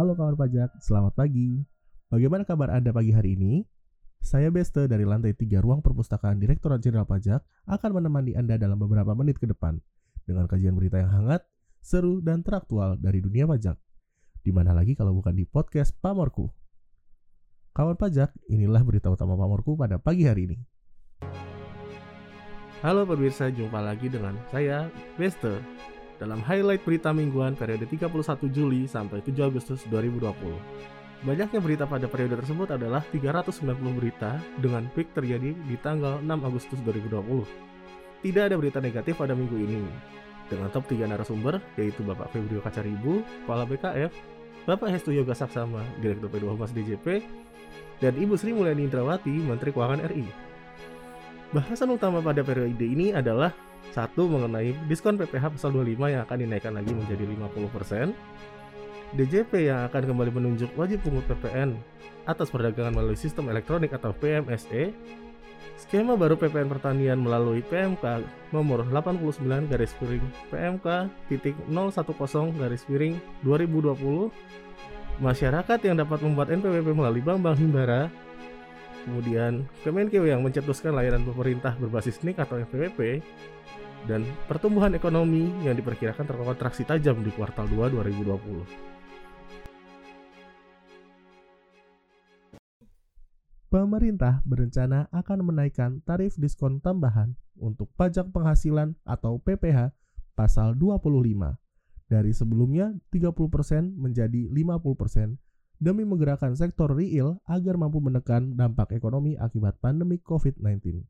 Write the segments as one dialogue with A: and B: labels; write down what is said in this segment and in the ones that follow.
A: Halo kawan pajak, selamat pagi. Bagaimana kabar Anda pagi hari ini? Saya Beste dari lantai 3 Ruang Perpustakaan Direktorat Jenderal Pajak akan menemani Anda dalam beberapa menit ke depan dengan kajian berita yang hangat, seru, dan teraktual dari dunia pajak. Di mana lagi kalau bukan di podcast Pamorku. Kawan pajak, inilah berita utama Pamorku pada pagi hari ini. Halo pemirsa, jumpa lagi dengan saya Beste dalam highlight berita mingguan periode 31 Juli sampai 7 Agustus 2020. Banyaknya berita pada periode tersebut adalah 390 berita dengan peak terjadi di tanggal 6 Agustus 2020. Tidak ada berita negatif pada minggu ini. Dengan top 3 narasumber, yaitu Bapak Febrio Kacaribu, Kepala BKF, Bapak Hestu Yoga Saksama, Direktur P2 Humas DJP, dan Ibu Sri Mulyani Indrawati, Menteri Keuangan RI. Bahasan utama pada periode ini adalah satu mengenai diskon PPh pasal 25 yang akan dinaikkan lagi menjadi 50%, DJP yang akan kembali menunjuk wajib pungut PPN atas perdagangan melalui sistem elektronik atau PMSE, skema baru PPN pertanian melalui PMK nomor 89 garis piring PMK titik 010 garis piring 2020, masyarakat yang dapat membuat NPWP melalui Bank Bank Himbara Kemudian Kemenkeu yang mencetuskan layanan pemerintah berbasis NIK atau FPWP dan pertumbuhan ekonomi yang diperkirakan terkontraksi tajam di kuartal 2 2020. Pemerintah berencana akan menaikkan tarif diskon tambahan untuk pajak penghasilan atau PPh pasal 25 dari sebelumnya 30% menjadi 50% demi menggerakkan sektor real agar mampu menekan dampak ekonomi akibat pandemi COVID-19.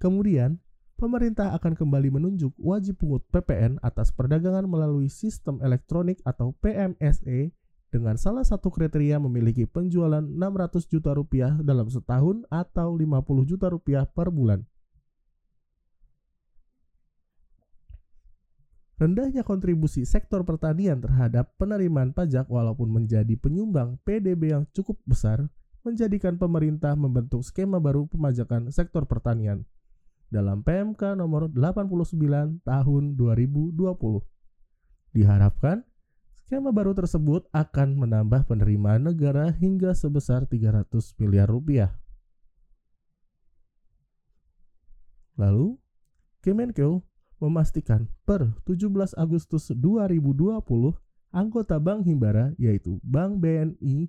A: Kemudian, pemerintah akan kembali menunjuk wajib pungut PPN atas perdagangan melalui sistem elektronik atau PMSE dengan salah satu kriteria memiliki penjualan 600 juta rupiah dalam setahun atau 50 juta rupiah per bulan. Rendahnya kontribusi sektor pertanian terhadap penerimaan pajak walaupun menjadi penyumbang PDB yang cukup besar menjadikan pemerintah membentuk skema baru pemajakan sektor pertanian dalam PMK nomor 89 tahun 2020. Diharapkan Skema baru tersebut akan menambah penerimaan negara hingga sebesar 300 miliar rupiah. Lalu, Kemenkeu memastikan per 17 Agustus 2020 anggota Bank Himbara yaitu Bank BNI,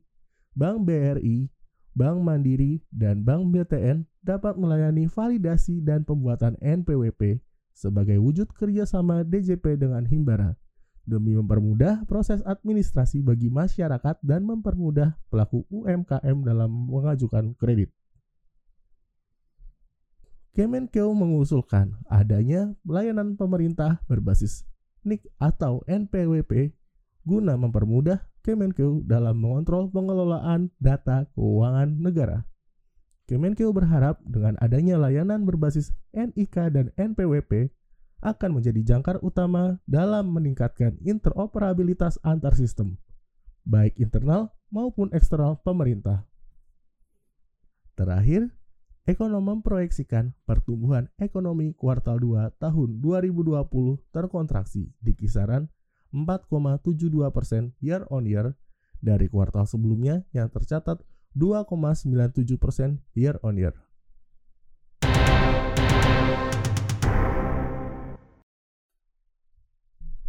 A: Bank BRI, Bank Mandiri, dan Bank BTN dapat melayani validasi dan pembuatan NPWP sebagai wujud kerjasama DJP dengan Himbara demi mempermudah proses administrasi bagi masyarakat dan mempermudah pelaku UMKM dalam mengajukan kredit. Kemenkeu mengusulkan adanya pelayanan pemerintah berbasis NIK atau NPWP guna mempermudah Kemenkeu dalam mengontrol pengelolaan data keuangan negara. Kemenkeu berharap dengan adanya layanan berbasis NIK dan NPWP akan menjadi jangkar utama dalam meningkatkan interoperabilitas antar sistem, baik internal maupun eksternal pemerintah. Terakhir, ekonom memproyeksikan pertumbuhan ekonomi kuartal 2 tahun 2020 terkontraksi di kisaran 4,72 persen year on year dari kuartal sebelumnya yang tercatat 2,97 persen year on year.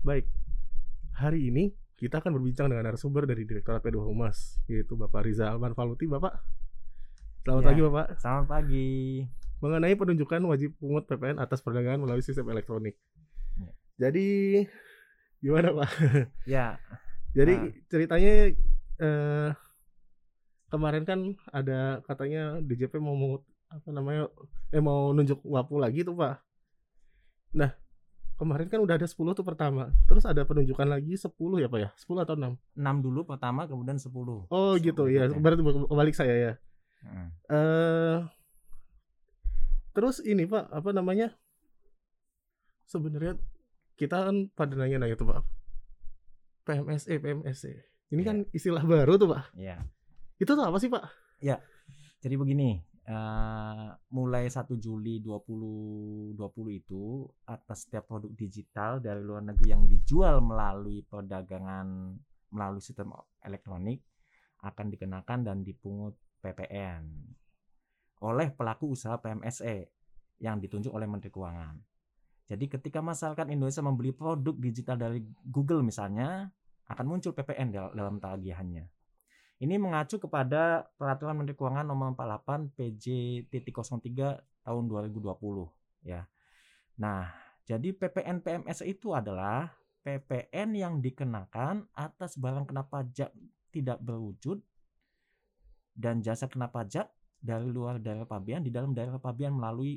A: Baik, hari ini kita akan berbincang dengan narasumber dari Direktorat P2 Humas, yaitu Bapak Riza Alman Faluti. Bapak, selamat ya, pagi Bapak.
B: Selamat pagi.
A: Mengenai penunjukan wajib pungut PPN atas perdagangan melalui sistem elektronik. Ya. Jadi, gimana Pak?
B: Ya.
A: Jadi nah. ceritanya eh, kemarin kan ada katanya DJP mau mungut apa namanya eh mau nunjuk wapu lagi tuh Pak. Nah, kemarin kan udah ada 10 tuh pertama. Terus ada penunjukan lagi 10 ya Pak ya? 10 atau 6?
B: 6 dulu pertama kemudian 10.
A: Oh 10 gitu ya. Berarti kebalik saya ya. Hmm. Uh, terus ini Pak, apa namanya? Sebenarnya kita kan pada nanya-nanya tuh Pak. PMSE, PMSE. Ini yeah. kan istilah baru tuh Pak.
B: Iya. Yeah.
A: Itu tuh apa sih Pak?
B: Ya. Jadi begini, eh, mulai 1 Juli 2020 itu atas setiap produk digital dari luar negeri yang dijual melalui perdagangan melalui sistem elektronik akan dikenakan dan dipungut PPN oleh pelaku usaha PMSE yang ditunjuk oleh Menteri Keuangan. Jadi ketika masyarakat Indonesia membeli produk digital dari Google misalnya, akan muncul PPN dal- dalam tagihannya. Ini mengacu kepada Peraturan Menteri Keuangan Nomor 48 PJ.03 tahun 2020 ya. Nah, jadi PPN PMS itu adalah PPN yang dikenakan atas barang kena pajak tidak berwujud dan jasa kena pajak dari luar daerah pabean di dalam daerah pabean melalui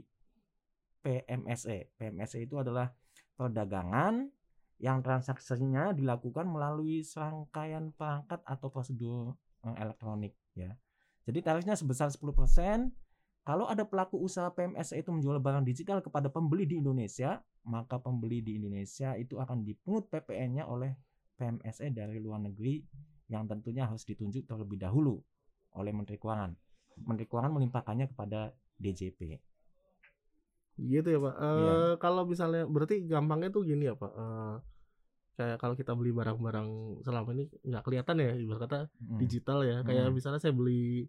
B: PMSE. PMSE itu adalah perdagangan yang transaksinya dilakukan melalui serangkaian perangkat atau prosedur eh, elektronik ya. Jadi tarifnya sebesar 10%. Kalau ada pelaku usaha PMSE itu menjual barang digital kepada pembeli di Indonesia, maka pembeli di Indonesia itu akan dipungut PPN-nya oleh PMSE dari luar negeri yang tentunya harus ditunjuk terlebih dahulu oleh Menteri Keuangan. Menteri Keuangan melimpahkannya kepada DJP.
C: Gitu ya Pak.
B: Iya.
C: Kalau misalnya berarti gampangnya tuh gini ya Pak. Eh, kayak kalau kita beli barang-barang selama ini nggak kelihatan ya ibarat kata
B: Hmm.
C: digital ya. Kayak
B: Hmm.
C: misalnya saya beli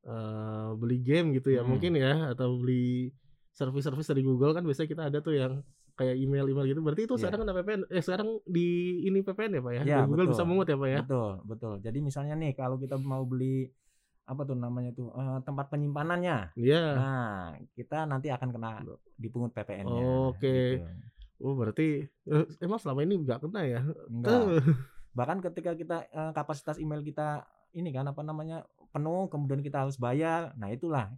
C: eh beli game gitu ya
B: Hmm.
C: mungkin ya atau beli service-service dari Google kan biasanya kita ada tuh yang kayak email-email gitu. Berarti itu
B: Iya.
C: sekarang kena PPN. Eh sekarang di ini PPN ya Pak ya. Dari Google
B: betul.
C: bisa mungut ya Pak ya.
B: Betul, betul. Jadi misalnya nih kalau kita mau beli apa tuh namanya tuh eh, tempat penyimpanannya.
C: Iya.
B: Nah, kita nanti akan kena dipungut PPN-nya.
C: Oke.
B: gitu.
C: Oh berarti eh, emang selama ini nggak kena ya?
B: Enggak. Bahkan ketika kita eh, kapasitas email kita ini kan apa namanya penuh kemudian kita harus bayar. Nah, itulah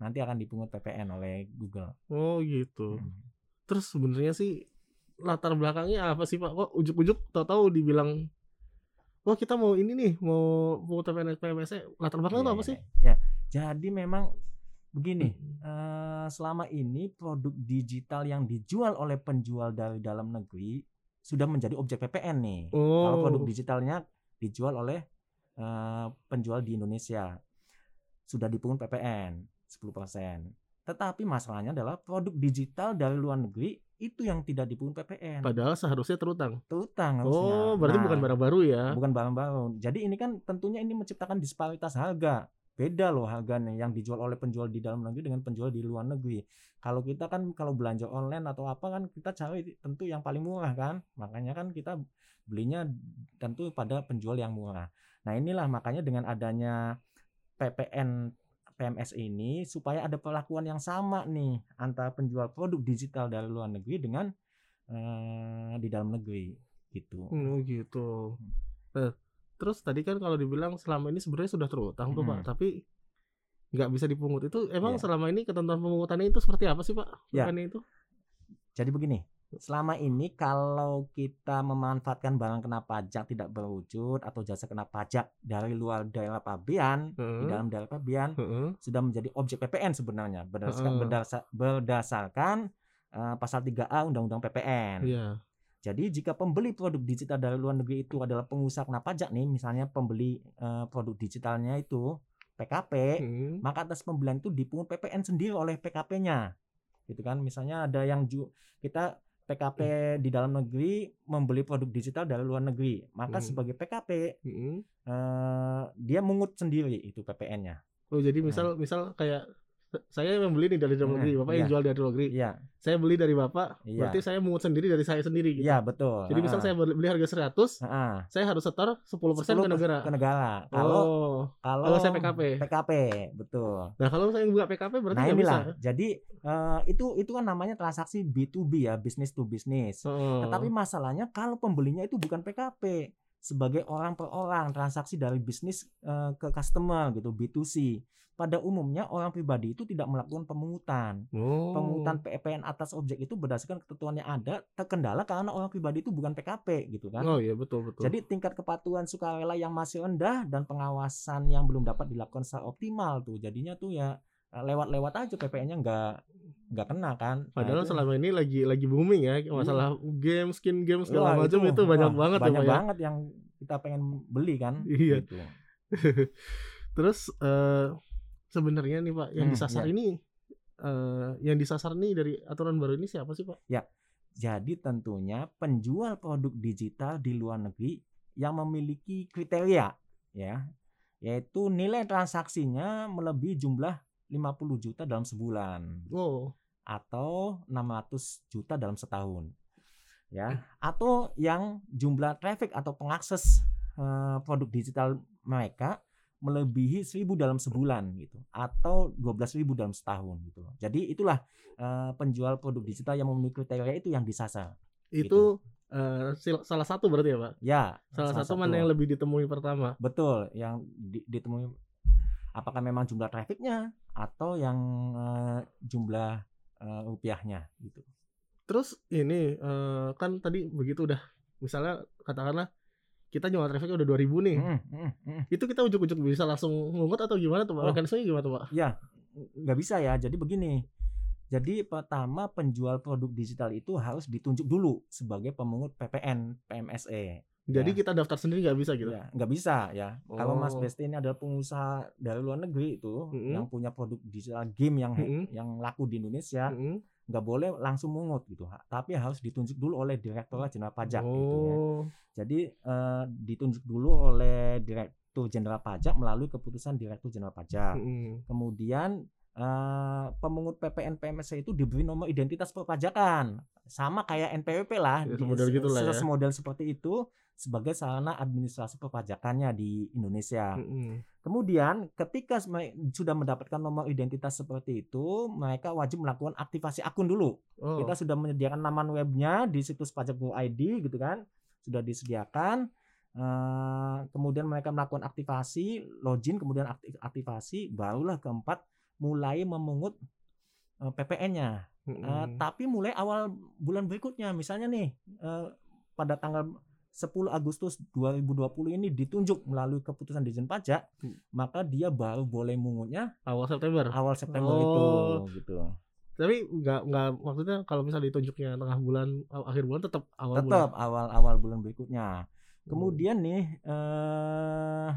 B: nanti akan dipungut PPN oleh Google.
C: Oh gitu.
B: Hmm.
C: Terus sebenarnya sih latar belakangnya apa sih Pak? Kok ujuk-ujuk tahu-tahu dibilang Wah kita mau ini nih mau pungut PPN PMS latar belakangnya
B: Iya,
C: itu apa
B: iya,
C: sih?
B: Ya, jadi memang begini.
C: Hmm.
B: eh, selama ini produk digital yang dijual oleh penjual dari dalam negeri sudah menjadi objek PPN nih. Kalau
C: Oh,
B: produk digitalnya dijual oleh eh, penjual di Indonesia sudah dipungut PPN 10%. Tetapi masalahnya adalah produk digital dari luar negeri itu yang tidak dipungut PPN.
C: padahal seharusnya terutang.
B: Terutang harusnya.
C: Oh, berarti
B: Nah,
C: bukan barang baru ya?
B: bukan barang baru. Jadi ini kan tentunya ini menciptakan disparitas harga. Beda loh harganya yang dijual oleh penjual di dalam negeri dengan penjual di luar negeri. Kalau kita kan kalau belanja online atau apa kan kita cari tentu yang paling murah kan. Makanya kan kita belinya tentu pada penjual yang murah. Nah, inilah makanya dengan adanya PPN PMS ini supaya ada perlakuan yang sama nih antara penjual produk digital dari luar negeri dengan eh, di dalam negeri gitu.
C: Hmm, gitu. Nah, terus tadi kan kalau dibilang selama ini sebenarnya sudah terutang tuh Pak, tapi nggak bisa dipungut itu emang
B: Iya.
C: selama ini ketentuan pemungutannya itu seperti apa sih Pak? PPN itu?
B: Jadi begini, selama ini kalau kita memanfaatkan barang kena pajak tidak berwujud atau jasa kena pajak dari luar daerah pabean di
C: Heeh.
B: dalam daerah pabean
C: Heeh.
B: sudah menjadi objek PPN sebenarnya berdasarkan
C: Heeh.
B: berdasa- berdasarkan eh, pasal 3A Undang-Undang PPN.
C: Iya.
B: Jadi jika pembeli produk digital dari luar negeri itu adalah pengusaha kena pajak nih, misalnya pembeli eh, produk digitalnya itu PKP,
C: Hmm.
B: maka atas pembelian itu dipungut PPN sendiri oleh PKP-nya. Gitu kan. Misalnya ada yang ju kita PKP di dalam negeri membeli produk digital dari luar negeri, maka
C: Hmm.
B: sebagai PKP
C: Hmm.
B: eh, dia mungut sendiri itu PPN-nya.
C: Oh jadi misal misal kayak saya yang beli nih dari dalam
B: Hmm,
C: negeri, bapak yang
B: iya.
C: jual dari luar negeri.
B: Iya,
C: Saya beli dari bapak,
B: Iya.
C: berarti saya mungut sendiri dari saya sendiri gitu.
B: iya betul.
C: Jadi misal
B: Ah,
C: saya beli harga 100,
B: ah,
C: saya harus setor 10% ke
B: 10%
C: negara.
B: ke negara. Kalau
C: oh,
B: kalau
C: kalau saya PKP.
B: PKP, betul.
C: Nah, kalau saya buka PKP berarti
B: Nah
C: bisa.
B: inilah, jadi eh, itu itu kan namanya transaksi B2B ya, business to business.
C: Oh.
B: Tetapi masalahnya kalau pembelinya itu bukan PKP, sebagai orang per orang, transaksi dari bisnis eh, ke customer gitu, B2C. Pada umumnya orang pribadi itu tidak melakukan pemungutan.
C: oh.
B: Pemungutan PPN atas objek itu berdasarkan ketentuan yang ada terkendala karena orang pribadi itu bukan PKP gitu kan.
C: Oh iya betul betul.
B: Jadi tingkat kepatuhan sukarela yang masih rendah dan pengawasan yang belum dapat dilakukan secara optimal tuh. Jadinya tuh ya lewat-lewat aja PPN-nya nggak nggak kena kan. Nah,
C: Padahal
B: itu-
C: selama ini lagi lagi booming ya masalah game, skin game segala
B: Wah,
C: macam itu, banyak
B: wah,
C: banget
B: banyak
C: ya Pak ya.
B: banget yang kita pengen beli kan
C: Iya.
B: gitu.
C: Terus eh sebenarnya nih Pak yang
B: Hmm,
C: disasar
B: iya.
C: ini eh yang disasar nih dari aturan baru ini siapa sih Pak?
B: Jadi tentunya penjual produk digital di luar negeri yang memiliki kriteria ya, yaitu nilai transaksinya melebihi jumlah 50 juta dalam sebulan
C: Oh,
B: atau 600 juta dalam setahun. Ya, atau yang jumlah traffic atau pengakses eh, produk digital mereka melebihi 1000 dalam sebulan gitu atau 12.000 dalam setahun gitu. Jadi itulah eh, penjual produk digital yang memenuhi kriteria itu yang disasar.
C: itu eh, sil- salah satu berarti ya Pak?
B: Ya,
C: Salah, satu mana yang lebih ditemui pertama?
B: betul yang di- ditemui apakah memang jumlah trafficnya atau yang eh, jumlah eh, rupiahnya gitu.
C: Terus ini eh, kan tadi begitu udah misalnya katakanlah kita jual trafficnya udah 2000 nih.
B: Mm, mm, mm.
C: Itu kita ujuk-ujuk bisa langsung ngungut atau gimana tuh Pak?
B: Oh.
C: Mekanismenya gimana tuh Pak?
B: nggak bisa ya. Jadi begini. Jadi pertama penjual produk digital itu harus ditunjuk dulu sebagai pemungut PPN PMSE.
C: Jadi
B: Ya.
C: kita daftar sendiri nggak bisa gitu?
B: Ya, nggak bisa ya. Kalau Mas
C: Oh.
B: Besti ini adalah pengusaha dari luar negeri itu
C: Mm-mm.
B: yang punya produk digital game yang
C: Mm-mm.
B: yang laku di Indonesia,
C: Mm-mm.
B: nggak boleh langsung mungut gitu. Tapi harus ditunjuk dulu oleh Direktorat Jenderal Pajak gitu ya.
C: oh.
B: Jadi eh, ditunjuk dulu oleh Direktur Jenderal Pajak melalui keputusan Direktur Jenderal Pajak.
C: Mm-mm.
B: Kemudian eh, pemungut PPN PMSC itu diberi nomor identitas perpajakan, sama kayak NPWP lah,
C: Ya, semodel gitu lah ya.
B: semodel seperti itu sebagai sarana administrasi perpajakannya di Indonesia.
C: Mm-mm.
B: Kemudian ketika sudah mendapatkan nomor identitas seperti itu, mereka wajib melakukan aktivasi akun dulu.
C: Oh.
B: Kita sudah menyediakan laman webnya di situs pajak Go ID gitu kan, sudah disediakan. Eh, kemudian mereka melakukan aktivasi, login, kemudian akti- aktivasi, barulah keempat mulai memungut eh, PPN-nya. Eh,
C: Mm-mm.
B: tapi mulai awal bulan berikutnya, misalnya nih eh, pada tanggal 10 Agustus 2020 ini ditunjuk melalui keputusan Dirjen Pajak,
C: Hmm.
B: maka dia baru boleh mungutnya
C: awal September.
B: awal September
C: Oh.
B: itu gitu.
C: Tapi nggak nggak maksudnya kalau misalnya ditunjuknya tengah bulan akhir bulan tetap awal
B: Tetap
C: bulan.
B: awal-awal bulan berikutnya.
C: Hmm.
B: Kemudian nih eh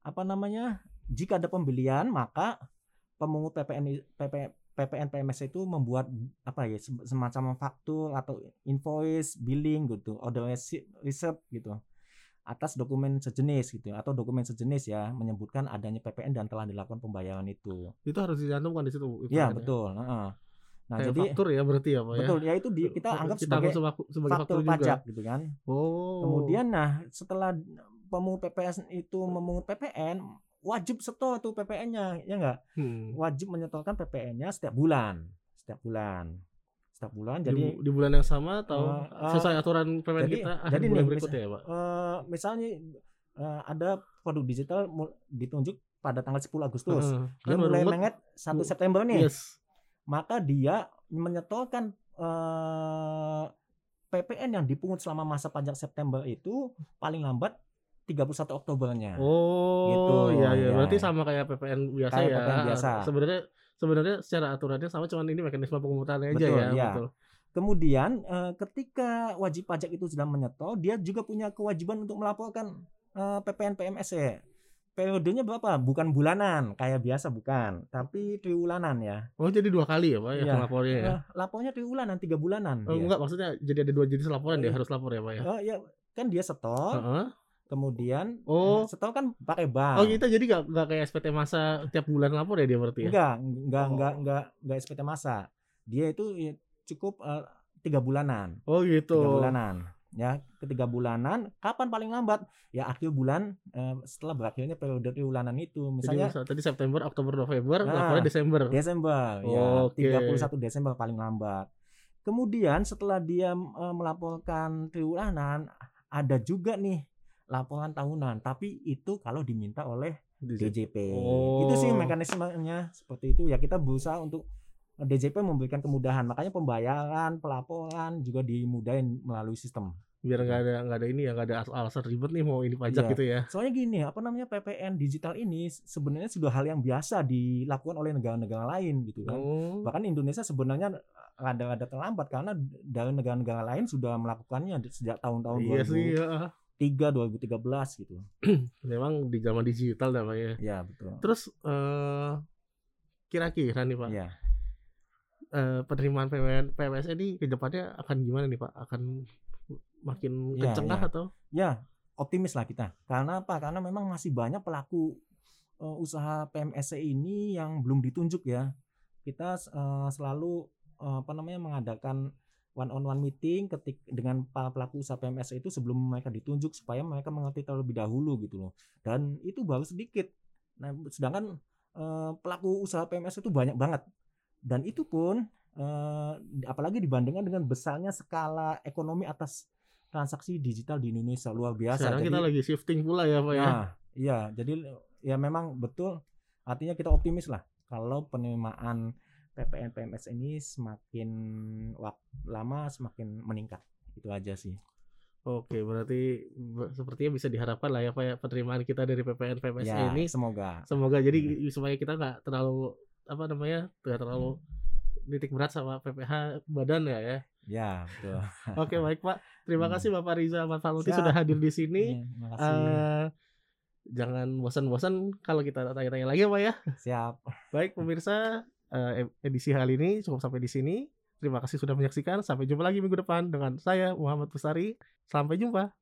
B: apa namanya? Jika ada pembelian, maka pemungut PPN PP, PPN PMS itu membuat apa ya sem- semacam faktur atau invoice, billing gitu, order receipt, gitu atas dokumen sejenis gitu atau dokumen sejenis ya menyebutkan adanya PPN dan telah dilakukan pembayaran itu.
C: Itu harus dicantumkan di situ.
B: Iya
C: informasinya.
B: betul. heeh. Nah
C: Kayak
B: jadi
C: faktur ya berarti ya Pak ya.
B: betul ya itu di, kita anggap
C: kita
B: sebagai
C: sebagai,
B: faktur
C: faktur,
B: pajak
C: juga.
B: gitu kan.
C: Oh.
B: Kemudian nah setelah pemungut PPS itu memungut PPN wajib setor tuh PPN-nya ya enggak?
C: Hmm.
B: Wajib menyetorkan PPN-nya setiap bulan. Setiap bulan. Setiap bulan
C: di,
B: jadi
C: di bulan yang sama atau
B: eh,
C: sesuai aturan PPN
B: jadi-
C: kita akhir
B: jadi
C: bulan
B: nih,
C: berikutnya ya Pak.
B: eh, misalnya eh, ada produk digital ditunjuk pada tanggal 10 Agustus.
C: Heeh.
B: Dia
C: Kan
B: mulai menget 1
C: bu-
B: September nih.
C: Yes.
B: Maka dia menyetorkan eh, PPN yang dipungut selama masa pajak September itu paling lambat 31 Oktobernya.
C: Oh,
B: Gitu,
C: iya iya.
B: ya.
C: Berarti sama kayak PPN biasa
B: Kayak
C: ya.
B: PPN biasa.
C: Sebenarnya sebenarnya secara aturannya sama cuman ini mekanisme pengumutannya aja ya,
B: iya.
C: betul.
B: Kemudian eh, ketika wajib pajak itu sudah menyetor, dia juga punya kewajiban untuk melaporkan eh, PPN PMSE. Periodenya berapa? Bukan bulanan kayak biasa bukan, tapi triwulanan ya.
C: Oh, jadi dua kali ya, Pak ya
B: Iya.
C: lapornya ya.
B: Eh, lapornya triwulanan, tiga bulanan.
C: Oh,
B: dia.
C: enggak, maksudnya jadi ada dua jenis laporan dia
B: Iya.
C: harus lapor ya, Pak ya.
B: Oh ya, kan dia setor,
C: Heeh.
B: Kemudian
C: Oh.
B: setor kan pakai bank.
C: Oh, kita jadi enggak enggak kayak SPT masa tiap bulan lapor ya dia berarti ya.
B: Enggak, enggak,
C: Oh.
B: enggak, enggak, enggak SPT masa. Dia itu ya cukup eh, tiga bulanan.
C: Oh, gitu.
B: tiga bulanan ya ketiga bulanan kapan paling lambat ya akhir bulan eh, setelah berakhirnya periode triwulanan itu
C: Jadi
B: misalnya
C: misal tadi September, Oktober, November,
B: Nah,
C: lapornya Desember.
B: Desember ya
C: Oke.
B: 31 Desember paling lambat kemudian setelah dia eh, melaporkan triwulanan ada juga nih laporan tahunan tapi itu kalau diminta oleh DJP itu sih
C: Oh.
B: mekanismenya seperti itu ya kita berusaha untuk DJP memberikan kemudahan makanya pembayaran pelaporan juga dimudahin melalui sistem
C: Biar enggak ada enggak ada ini ya, enggak ada al- alasan ribet nih mau ini pajak
B: Iya.
C: gitu ya.
B: Soalnya gini, apa namanya PPN digital ini sebenarnya sudah hal yang biasa dilakukan oleh negara-negara lain gitu kan.
C: Oh.
B: Bahkan Indonesia sebenarnya rada-rada terlambat karena dari negara-negara lain sudah melakukannya sejak tahun-tahun
C: Iya sih,
B: 2003
C: ya.
B: 2013 gitu.
C: Memang di zaman digital Pak ya.
B: Ya, betul.
C: Terus eh kira-kira nih Pak,
B: Iya.
C: eh, penerimaan PWN PWS ini ke depannya akan gimana nih Pak? Akan makin
B: Iya,
C: kenceng kah
B: iya.
C: atau?
B: Ya, optimis lah kita. Karena apa? Karena memang masih banyak pelaku eh, usaha PMSC ini yang belum ditunjuk ya. Kita eh, selalu eh, apa namanya mengadakan one on one meeting ketik dengan para pelaku usaha PMSC itu sebelum mereka ditunjuk supaya mereka mengerti terlebih dahulu gitu loh. Dan itu baru sedikit. Nah, sedangkan eh, pelaku usaha PMS itu banyak banget. Dan itu pun eh, apalagi dibandingkan dengan besarnya skala ekonomi atas transaksi digital di Indonesia luar biasa.
C: Sekarang kita lagi shifting pula ya Pak ya.
B: Nah, iya, jadi ya memang betul artinya kita optimis lah kalau penerimaan PPN PMS ini semakin lama semakin meningkat. Itu aja sih.
C: Oke, berarti be- sepertinya bisa diharapkan lah ya Pak ya penerimaan kita dari PPN PMS
B: ya,
C: ini
B: semoga.
C: semoga jadi supaya kita nggak terlalu apa namanya nggak terlalu titik berat sama PPH badan ya ya.
B: Ya, betul.
C: Oke baik Pak, terima
B: Hmm.
C: kasih Bapak Riza Ahmad Faluti
B: Siap.
C: sudah hadir di sini.
B: Kasih.
C: Eh, jangan bosan-bosan kalau kita tanya-tanya lagi ya Pak ya.
B: Siap.
C: Baik pemirsa, eh, edisi kali ini cukup sampai di sini. Terima kasih sudah menyaksikan. Sampai jumpa lagi minggu depan dengan saya Muhammad Pusari. Sampai jumpa.